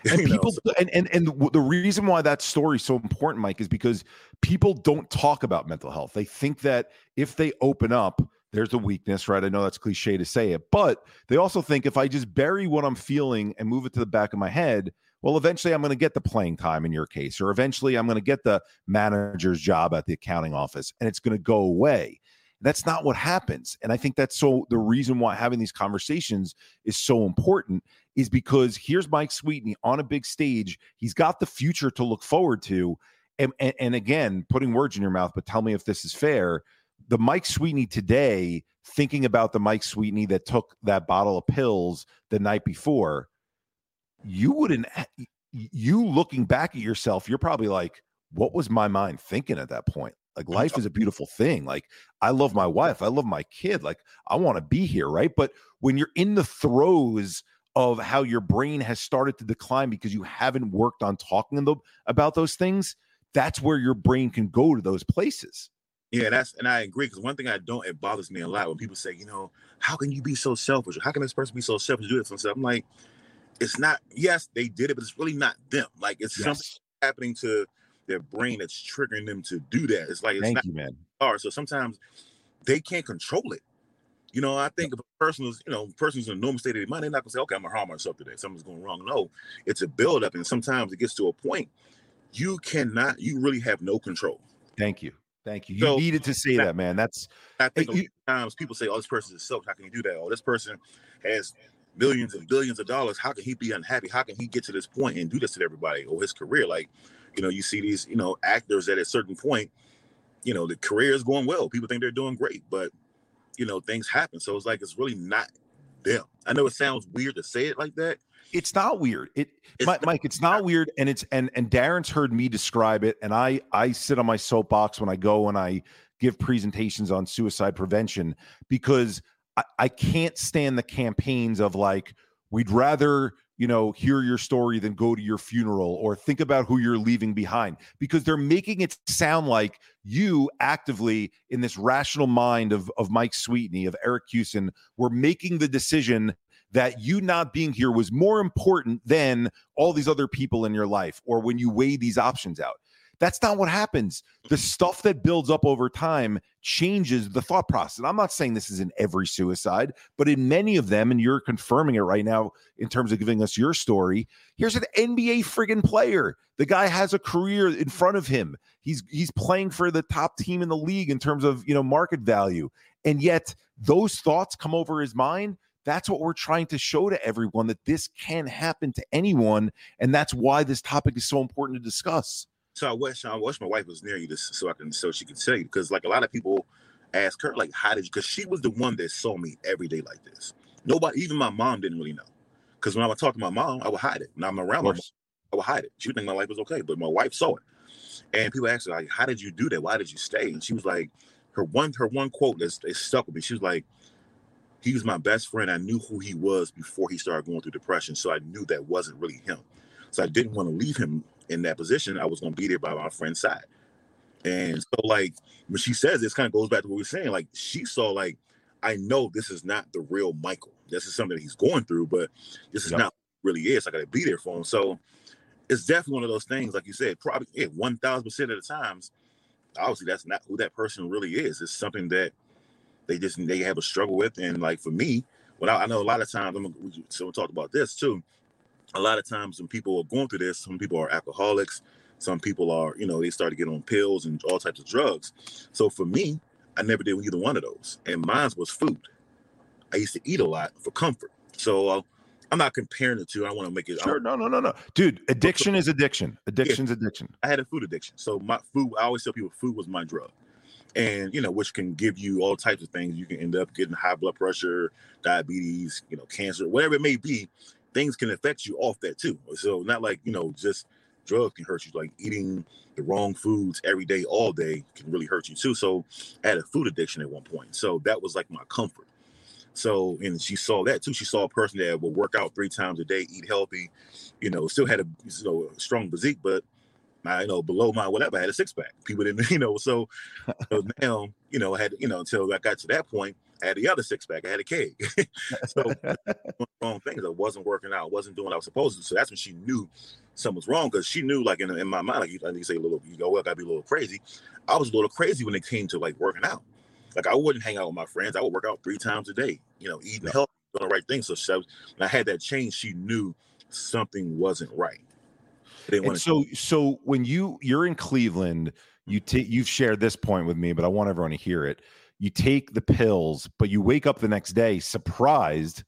[laughs] And people know, so. and, and and the reason why that story is so important, Mike, is because people don't talk about mental health. They think that if they open up, there's a weakness, right? I know that's cliche to say it, but they also think if I just bury what I'm feeling and move it to the back of my head, well, eventually I'm going to get the playing time in your case, or eventually I'm going to get the manager's job at the accounting office and it's going to go away. That's not what happens. And I think that's so the reason why having these conversations is so important is because here's Mike Sweetney on a big stage. He's got the future to look forward to. And, and, and again, putting words in your mouth, but tell me if this is fair. The Mike Sweetney today, thinking about the Mike Sweetney that took that bottle of pills the night before, you wouldn't, eh, you looking back at yourself, you're probably like, what was my mind thinking at that point? Like life is a beautiful thing. Like I love my wife, I love my kid. Like I want to be here, right? But when you're in the throes of how your brain has started to decline because you haven't worked on talking about those things, that's where your brain can go to those places. Yeah, that's and I agree because one thing I don't it bothers me a lot when people say, you know, how can you be so selfish? How can this person be so selfish to do this and stuff? I'm like, it's not. Yes, they did it, but it's really not them. Like it's yes. something happening to their brain that's triggering them to do that. It's like it's Thank not you, man. Hard. So sometimes they can't control it. You know, I think if a person is, you know, person's in a normal state of their mind, they're not gonna say, okay, I'm gonna harm myself today. Something's going wrong. No, it's a buildup, and sometimes it gets to a point you cannot, you really have no control. Thank you. Thank you. You so, needed to say that, that, man. That's I eh, think you, times people say, "Oh, this person is selfish. How can you do that? Oh, this person has millions and billions of dollars. How can he be unhappy? How can he get to this point and do this to everybody or his career? Like, you know, you see these, you know, actors that at a certain point, you know, the career is going well. People think they're doing great, but you know, things happen. So it's like it's really not them. I know it sounds weird to say it like that. It's not weird. It it's Mike, not, it's not weird. And it's and and Darren's heard me describe it. And I I sit on my soapbox when I go and I give presentations on suicide prevention because I, I can't stand the campaigns of like, we'd rather you know, hear your story than go to your funeral or think about who you're leaving behind because they're making it sound like you actively in this rational mind of, of Mike Sweetney, of Eric Kussin, were making the decision that you not being here was more important than all these other people in your life or when you weigh these options out. That's not what happens. The mm-hmm. stuff that builds up over time changes the thought process. I'm not saying this is in every suicide, but in many of them, and you're confirming it right now in terms of giving us your story. Here's an NBA friggin' player. The guy has a career in front of him. He's he's playing for the top team in the league in terms of you know market value, and yet those thoughts come over his mind. That's what we're trying to show to everyone that this can happen to anyone, and that's why this topic is so important to discuss. So I wish I wish my wife was near you this so I can so she could tell you because like a lot of people ask her like how did you because she was the one that saw me every day like this. Nobody, even my mom, didn't really know. Because when I would talk to my mom, I would hide it. Now I'm around my mom, I would hide it. She would think my life was okay, but my wife saw it. And people asked her like, "How did you do that? Why did you stay?" And she was like, her one her one quote that stuck with me. She was like, "He was my best friend. I knew who he was before he started going through depression, so I knew that wasn't really him. So I didn't want to leave him in that position, I was to be there by my friend's side. And so, like, when she says this, kind of goes back to what we are saying. Like, she saw, like, I know this is not the real Michael. This is something that he's going through, but this is yep. not really is. I got to be there for him. So it's definitely one of those things, like you said, probably yeah, 1000% of the times, obviously, that's not who that person really is. It's something that they just they have a struggle with. And, like, for me, when I, I know a lot of times, I'm, so we talked about this too a lot of times when people are going through this, some people are alcoholics, some people are, you know, they start to get on pills and all types of drugs. So for me, I never did either one of those. And mine was food. I used to eat a lot for comfort. So uh, I'm not comparing the two. I want to make it. Sure. No, no, no, no. Dude, addiction is addiction. Addiction's yeah, addiction. I had a food addiction. So my food, I always tell people food was my drug. and you know, which can give you all types of things. You can end up getting high blood pressure, diabetes, you know, cancer, whatever it may be. Things can affect you off that too. So not like you know, just drugs can hurt you. Like eating the wrong foods every day, all day, can really hurt you too. So I had a food addiction at one point. So that was like my comfort. So, and she saw that too. She saw a person that would work out three times a day, eat healthy, you know, still had a you know a strong physique, but I you know below my whatever I had a six pack. People didn't, [laughs] you know, so, so now you know I had you know until I got to that point, I had the other six pack. I had a keg. [laughs] so [laughs] wrong things. I wasn't working out. I wasn't doing what I was supposed to. So that's when she knew something was wrong because she knew like in, in my mind, like you, like you say a little, you go, well, I gotta be a little crazy. I was a little crazy when it came to like working out. Like I wouldn't hang out with my friends. I would work out three times a day. You know, eating healthy, doing the right thing. So she, when I had that change, she knew something wasn't right. And so, so when you you're in Cleveland, you take you've shared this point with me, but I want everyone to hear it. You take the pills, but you wake up the next day surprised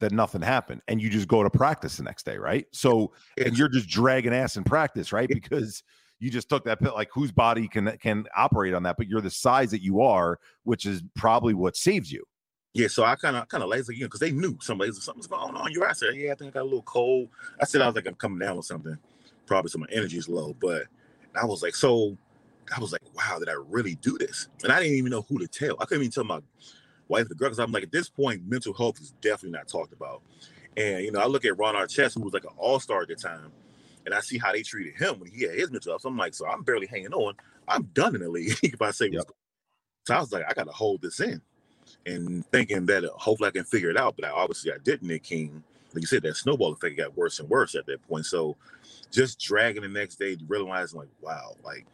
that nothing happened, and you just go to practice the next day, right? So, and you're just dragging ass in practice, right? Because you just took that pill. Like whose body can can operate on that? But you're the size that you are, which is probably what saves you. Yeah, so I kind of kind of lazy again because they knew somebody something's going on. You, I said, yeah, I think I got a little cold. I said I was like I'm coming down with something probably some my energy is low. But I was like, so I was like, wow, did I really do this? And I didn't even know who to tell. I couldn't even tell my wife the girl because I'm like, at this point, mental health is definitely not talked about. And you know, I look at Ron Artest, who was like an all-star at the time, and I see how they treated him when he had his mental health. So I'm like, so I'm barely hanging on. I'm done in the league [laughs] if I say yep. So I was like, I gotta hold this in. And thinking that uh, hopefully I can figure it out, but I, obviously I didn't. It King, like you said, that snowball effect got worse and worse at that point. So just dragging the next day, realizing like, wow, like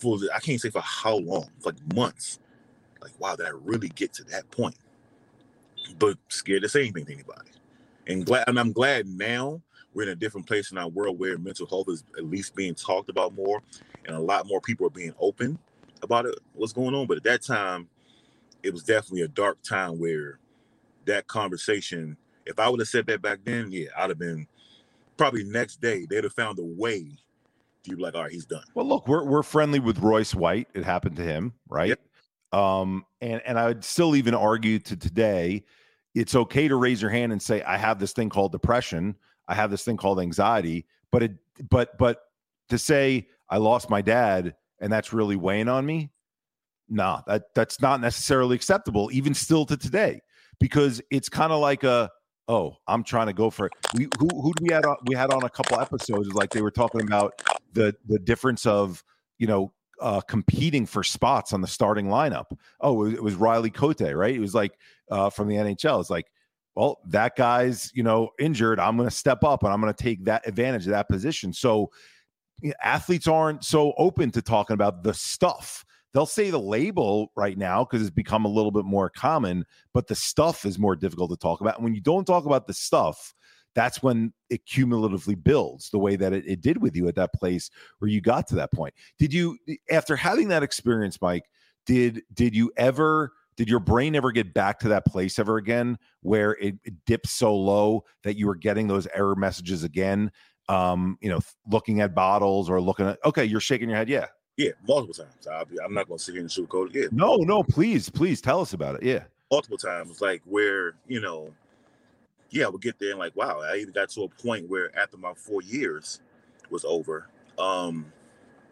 for I can't say for how long, like months. Like, wow, did I really get to that point? But scared to say anything to anybody. And glad and I'm glad now we're in a different place in our world where mental health is at least being talked about more and a lot more people are being open about it, what's going on. But at that time, it was definitely a dark time where that conversation, if I would have said that back then, yeah, I'd have been probably next day they'd have found a way be like, all right, he's done. Well, look, we're we're friendly with Royce White. It happened to him, right? Yep. Um, and and I would still even argue to today, it's okay to raise your hand and say, I have this thing called depression, I have this thing called anxiety, but it but but to say I lost my dad and that's really weighing on me, nah, that that's not necessarily acceptable, even still to today, because it's kind of like a oh, I'm trying to go for it. We who who we had on, we had on a couple episodes like they were talking about the the difference of you know uh, competing for spots on the starting lineup. Oh, it was Riley Cote, right? It was like uh, from the NHL. It's like, well, that guy's you know injured. I'm going to step up and I'm going to take that advantage of that position. So you know, athletes aren't so open to talking about the stuff they'll say the label right now because it's become a little bit more common, but the stuff is more difficult to talk about. And when you don't talk about the stuff, that's when it cumulatively builds the way that it, it did with you at that place where you got to that point. Did you, after having that experience, Mike, did did you ever did your brain ever get back to that place ever again where it, it dips so low that you were getting those error messages again um you know looking at bottles or looking at okay you're shaking your head yeah yeah, multiple times. i am not going to sit here and sugarcoat it. Yeah. No, no, please, please tell us about it. Yeah. Multiple times, like where, you know, yeah, I would get there and like, wow, I even got to a point where after my four years was over, um,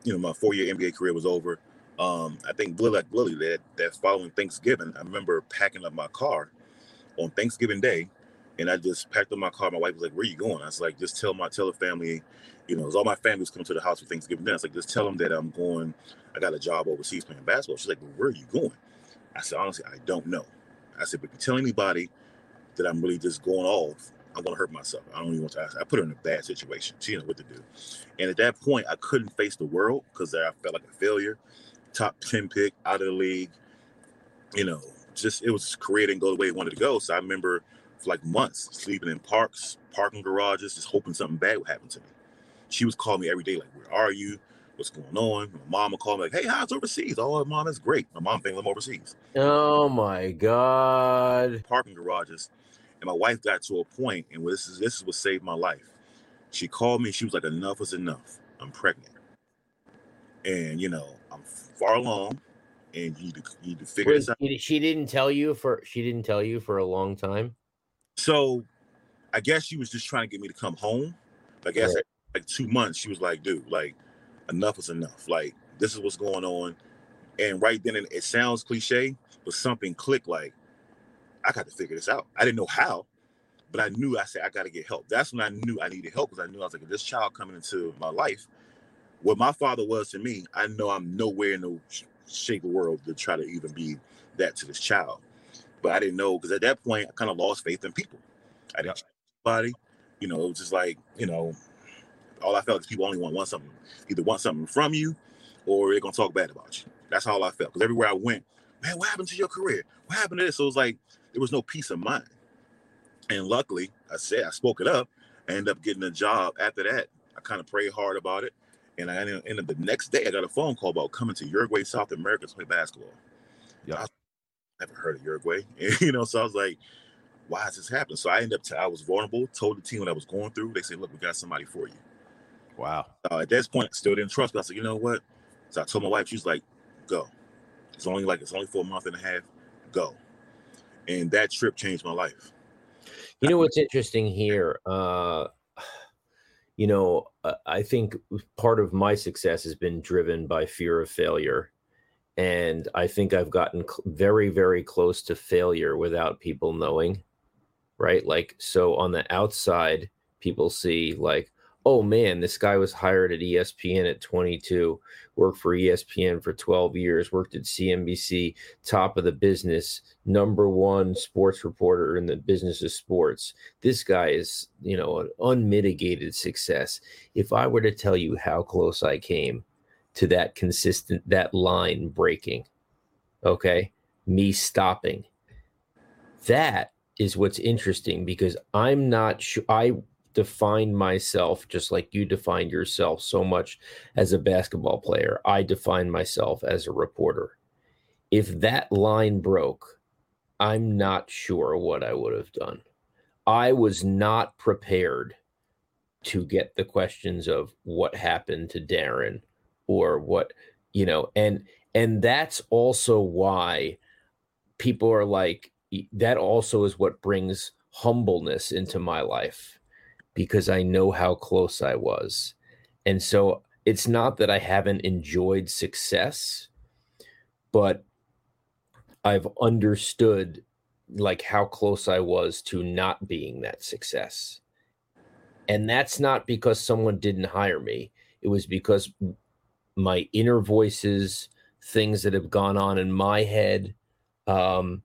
you know, my four year NBA career was over. Um, I think Lily, like Lily, that that following Thanksgiving, I remember packing up my car on Thanksgiving Day, and I just packed up my car. My wife was like, "Where are you going?" I was like, "Just tell my tell the family you know, all my family's coming to the house for Thanksgiving dinner, it's like, just tell them that I'm going, I got a job overseas playing basketball. She's like, well, where are you going? I said, honestly, I don't know. I said, but if you tell anybody that I'm really just going off, I'm gonna hurt myself. I don't even want to ask. I put her in a bad situation. She didn't know what to do. And at that point, I couldn't face the world because I felt like a failure. Top 10 pick out of the league. You know, just it was career didn't go the way it wanted to go. So I remember for like months sleeping in parks, parking garages, just hoping something bad would happen to me she was calling me every day, like, where are you? What's going on? My mom would call me like, hey, how's overseas? Oh, mom, that's great. My mom thinks I'm overseas. Oh my God. Parking garages. And my wife got to a point, and this is this is what saved my life. She called me, she was like, enough is enough. I'm pregnant. And you know, I'm far along. and you need to, you need to figure this out. She didn't tell you for she didn't tell you for a long time. So, I guess she was just trying to get me to come home. I guess right. like two months, she was like, "Dude, like enough is enough. Like this is what's going on." And right then, it sounds cliche, but something clicked. Like I got to figure this out. I didn't know how, but I knew I said I got to get help. That's when I knew I needed help because I knew I was like, if this child coming into my life, what my father was to me, I know I'm nowhere in the shape of world to try to even be that to this child. But I didn't know because at that point I kind of lost faith in people. I didn't body, you know, it was just like, you know, all I felt is people only want one something, either want something from you or they're gonna talk bad about you. That's all I felt. Because everywhere I went, man, what happened to your career? What happened to this? So it was like there was no peace of mind. And luckily, I said I spoke it up. I ended up getting a job after that. I kind of prayed hard about it. And I ended up the next day, I got a phone call about coming to Uruguay, South America to play basketball. Yeah. I never heard of Uruguay. [laughs] you know, so I was like, why is this happening? So I ended up, t- I was vulnerable, told the team what I was going through. They said, look, we got somebody for you. Wow. Uh, at this point, I still didn't trust, but I said, you know what? So I told my wife, she was like, go. It's only like, it's only for a month and a half. Go and that trip changed my life. You know what's interesting here? Uh, you know, uh, I think part of my success has been driven by fear of failure. And I think I've gotten very, very close to failure without people knowing. Right. Like, so on the outside, people see, like, oh man, this guy was hired at ESPN at 22, worked for ESPN for 12 years, worked at CNBC, top of the business, number one sports reporter in the business of sports. This guy is, you know, an unmitigated success. If I were to tell you how close I came to that consistent, that line breaking, okay, me stopping, that is what's interesting because I'm not sure. I define myself just like you defined yourself so much as a basketball player. I define myself as a reporter. If that line broke, I'm not sure what I would have done. I was not prepared to get the questions of what happened to Darren or what, you know, and and that's also why people are like that also is what brings humbleness into my life because I know how close I was. And so it's not that I haven't enjoyed success, but I've understood like how close I was to not being that success. And that's not because someone didn't hire me. It was because my inner voices, things that have gone on in my head, um,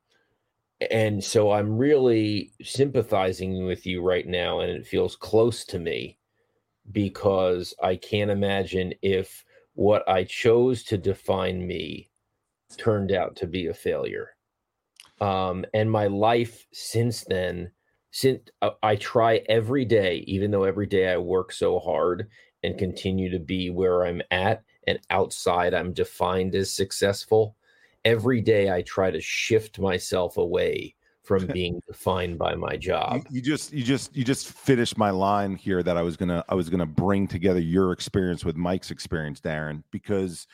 and so I'm really sympathizing with you right now, and it feels close to me because I can't imagine if what I chose to define me turned out to be a failure. Um, and my life since then, since uh, I try every day, even though every day I work so hard and continue to be where I'm at, and outside I'm defined as successful every day I try to shift myself away from [laughs] being defined by my job. You, you, just you just you just finished my line here that I was gonna I was gonna bring together your experience with Mike's experience, Darren, because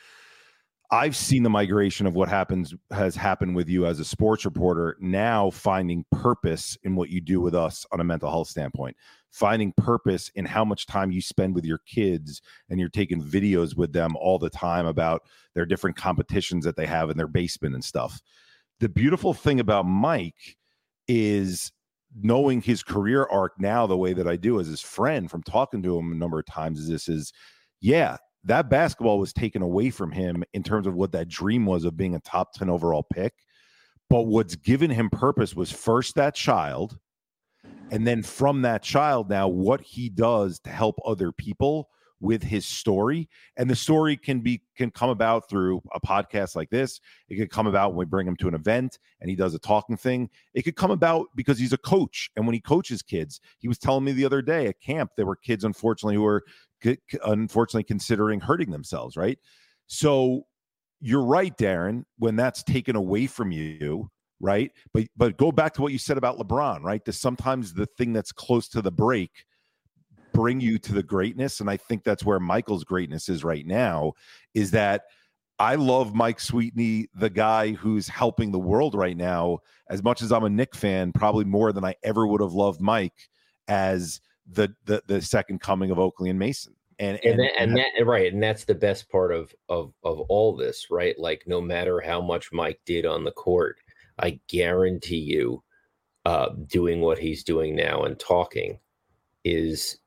I've seen the migration of what happens has happened with you as a sports reporter. Now finding purpose in what you do with us on a mental health standpoint, finding purpose in how much time you spend with your kids, and you're taking videos with them all the time about their different competitions that they have in their basement and stuff. The beautiful thing about Mike is knowing his career arc now the way that I do as his friend from talking to him a number of times is this is yeah that basketball was taken away from him in terms of what that dream was of being a top 10 overall pick. But what's given him purpose was first that child. And then from that child, now what he does to help other people with his story and the story can be can come about through a podcast like this it could come about when we bring him to an event and he does a talking thing it could come about because he's a coach and when he coaches kids he was telling me the other day at camp there were kids unfortunately who were unfortunately considering hurting themselves right so you're right darren when that's taken away from you right but but go back to what you said about lebron right that sometimes the thing that's close to the break bring you to the greatness and i think that's where michael's greatness is right now is that I love Mike Sweetney, the guy who's helping the world right now. As much as I'm a Knick fan, probably more than I ever would have loved Mike as the the, the second coming of Oakley and Mason. And and and, that, and that, right, and that's the best part of of of all this, right? Like no matter how much Mike did on the court, I guarantee you, uh, doing what he's doing now and talking is,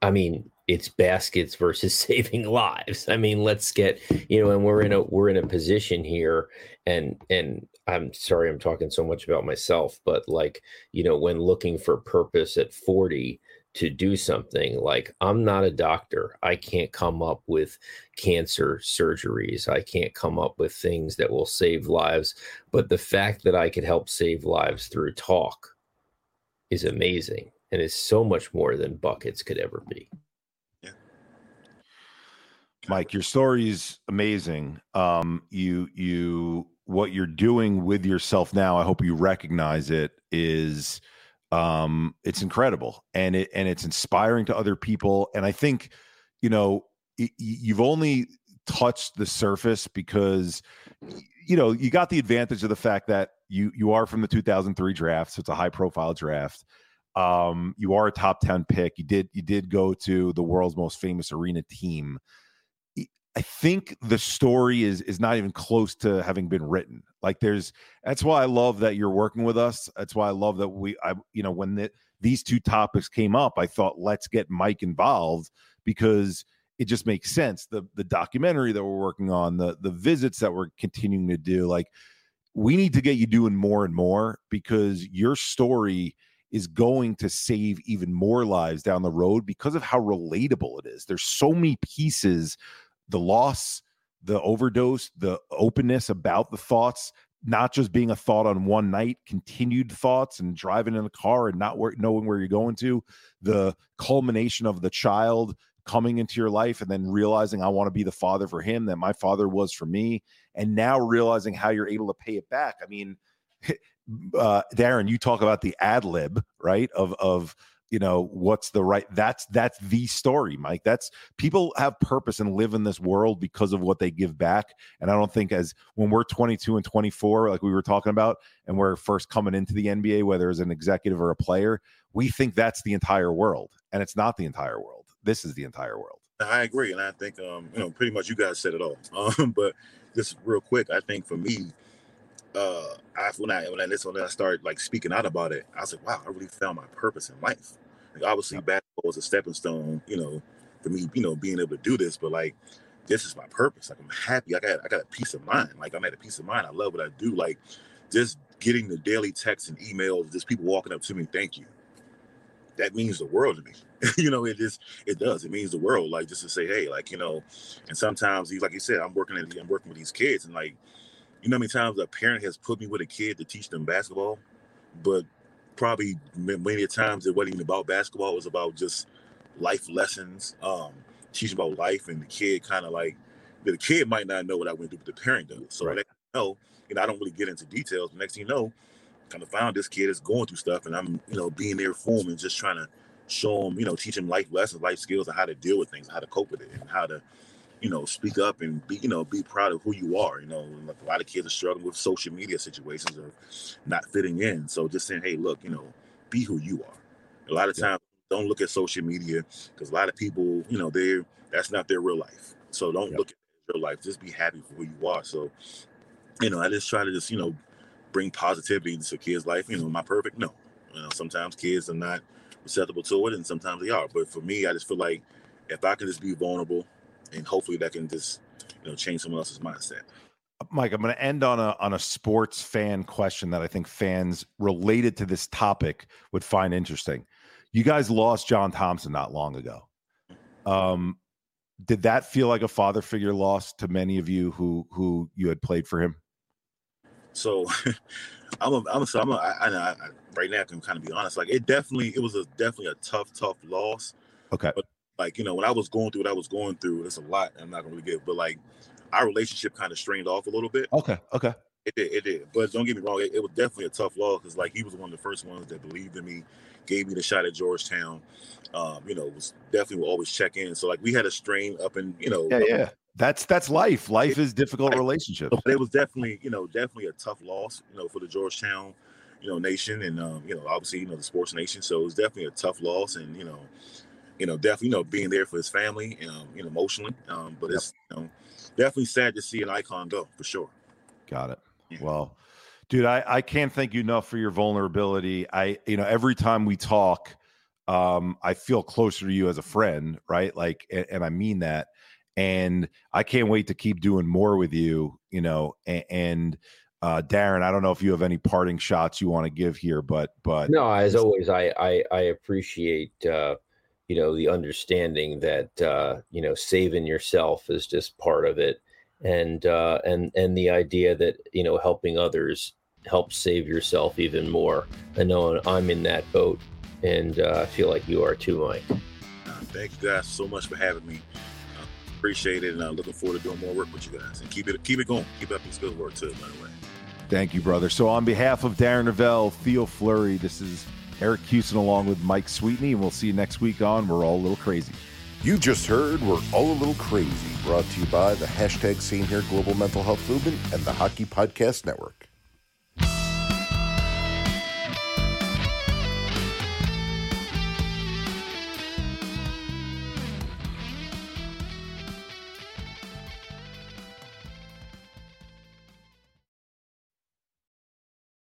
I mean, it's baskets versus [laughs] saving lives. I mean, let's get you know, and we're in a we're in a position here, and and I'm sorry I'm talking so much about myself, but like you know, when looking for purpose at 40 to do something, like I'm not a doctor, I can't come up with cancer surgeries, I can't come up with things that will save lives, but the fact that I could help save lives through talk is amazing and is so much more than buckets could ever be. Yeah. Mike, your story is amazing. Um, you you what you're doing with yourself now. I hope you recognize it. Is um, it's incredible and it and it's inspiring to other people. And I think you know it, you've only touched the surface because you know you got the advantage of the fact that you you are from the 2003 draft, so it's a high profile draft. Um, you are a top 10 pick. You did you did go to the world's most famous arena team. I think the story is is not even close to having been written. Like there's that's why I love that you're working with us. That's why I love that we I you know when the, these two topics came up, I thought let's get Mike involved because it just makes sense. The the documentary that we're working on, the the visits that we're continuing to do, like we need to get you doing more and more because your story is going to save even more lives down the road because of how relatable it is. There's so many pieces the loss, the overdose, the openness about the thoughts, not just being a thought on one night, continued thoughts and driving in the car and not where, knowing where you're going to, the culmination of the child coming into your life and then realizing I want to be the father for him that my father was for me, and now realizing how you're able to pay it back. I mean, [laughs] uh, Darren, you talk about the ad lib, right? Of of you know what's the right that's that's the story mike. That's people have purpose and live in this world because of what they give back. And i don't think as when we're 22 and 24 like we were talking about and we're first coming into the nba whether as an executive or a player we think that's the entire world. And it's not the entire world. This is the entire world. I agree. And i think um you know pretty much you guys said it all. [laughs] Um but just real quick i think for me uh, I, when I when I when I started like speaking out about it, I was like, wow, I really found my purpose in life. Like obviously, basketball was a stepping stone, you know, for me, you know, being able to do this. But like, this is my purpose. Like I'm happy. I got I got a peace of mind. Like I'm at a peace of mind. I love what I do. Like just getting the daily texts and emails, just people walking up to me, thank you. That means the world to me. [laughs] you know, it just it does. It means the world. Like just to say, hey, like you know, and sometimes, he's like you said, I'm working at, I'm working with these kids, and like you know how many times a parent has put me with a kid to teach them basketball, but probably many times it wasn't even about basketball. It was about just life lessons, um, teaching about life, and the kid kind of like the kid might not know what I went through, but the parent does. So right. they know, you know, I don't really get into details. But next thing you know, kind of found this kid is going through stuff, and I'm, you know, being there for him and just trying to show him, you know, teach him life lessons, life skills, and how to deal with things, how to cope with it, and how to you know, speak up and be, you know, be proud of who you are. You know, like a lot of kids are struggling with social media situations of not fitting in. So just saying, hey, look, you know, be who you are. A lot of times, don't look at social media because a lot of people, you know, they're that's not their real life. So don't look at real life. Just be happy for who you are. So, you know, I just try to just, you know, bring positivity into kids' life. You know, am I perfect? No. You know, sometimes kids are not receptive to it, and sometimes they are. But for me, I just feel like if I can just be vulnerable and hopefully that can just you know change someone else's mindset. Mike, I'm going to end on a on a sports fan question that I think fans related to this topic would find interesting. You guys lost John Thompson not long ago. Um, did that feel like a father figure loss to many of you who who you had played for him? So, [laughs] I'm a, I'm a, so I'm a, I, I, I, right now I can kind of be honest. Like it definitely it was a definitely a tough tough loss. Okay. But like you know when I was going through what I was going through, it's a lot. I'm not gonna really get, but like our relationship kind of strained off a little bit. Okay, okay. It did, it did. But don't get me wrong, it, it was definitely a tough loss because like he was one of the first ones that believed in me, gave me the shot at Georgetown. Um, you know, was definitely will always check in. So like we had a strain up and you know, yeah, yeah. that's that's life. Life is difficult relationships. But it was definitely, you know, definitely a tough loss, you know, for the Georgetown, you know, nation, and um, you know, obviously, you know, the sports nation. So it was definitely a tough loss, and you know, you know, definitely, you know, being there for his family, um, you know, emotionally. Um, but yep. it's you know, definitely sad to see an icon go for sure. Got it. Yeah. Well, dude, I, I can't thank you enough for your vulnerability. I, you know, every time we talk, um, I feel closer to you as a friend, right? Like, and, and I mean that. And I can't wait to keep doing more with you, you know, and, and uh, Darren, I don't know if you have any parting shots you want to give here, but but no, as always, I I, I appreciate uh, you know the understanding that uh, you know saving yourself is just part of it, and uh, and and the idea that you know helping others helps save yourself even more. I know I'm in that boat, and uh, I feel like you are too, Mike. Uh, thank you guys so much for having me. Uh, appreciate it, and I'm looking forward to doing more work with you guys. And keep it keep it going. Keep up this good work too, by the way. Thank you, brother. So on behalf of Darren Rovell, Theo Fleury, this is Eric Kussin along with Mike Sweetney, and we'll see you next week on We're All a Little Crazy. You just heard We're All a Little Crazy, brought to you by the hashtag Same Here Global Mental Health Movement and the Hockey Podcast Network.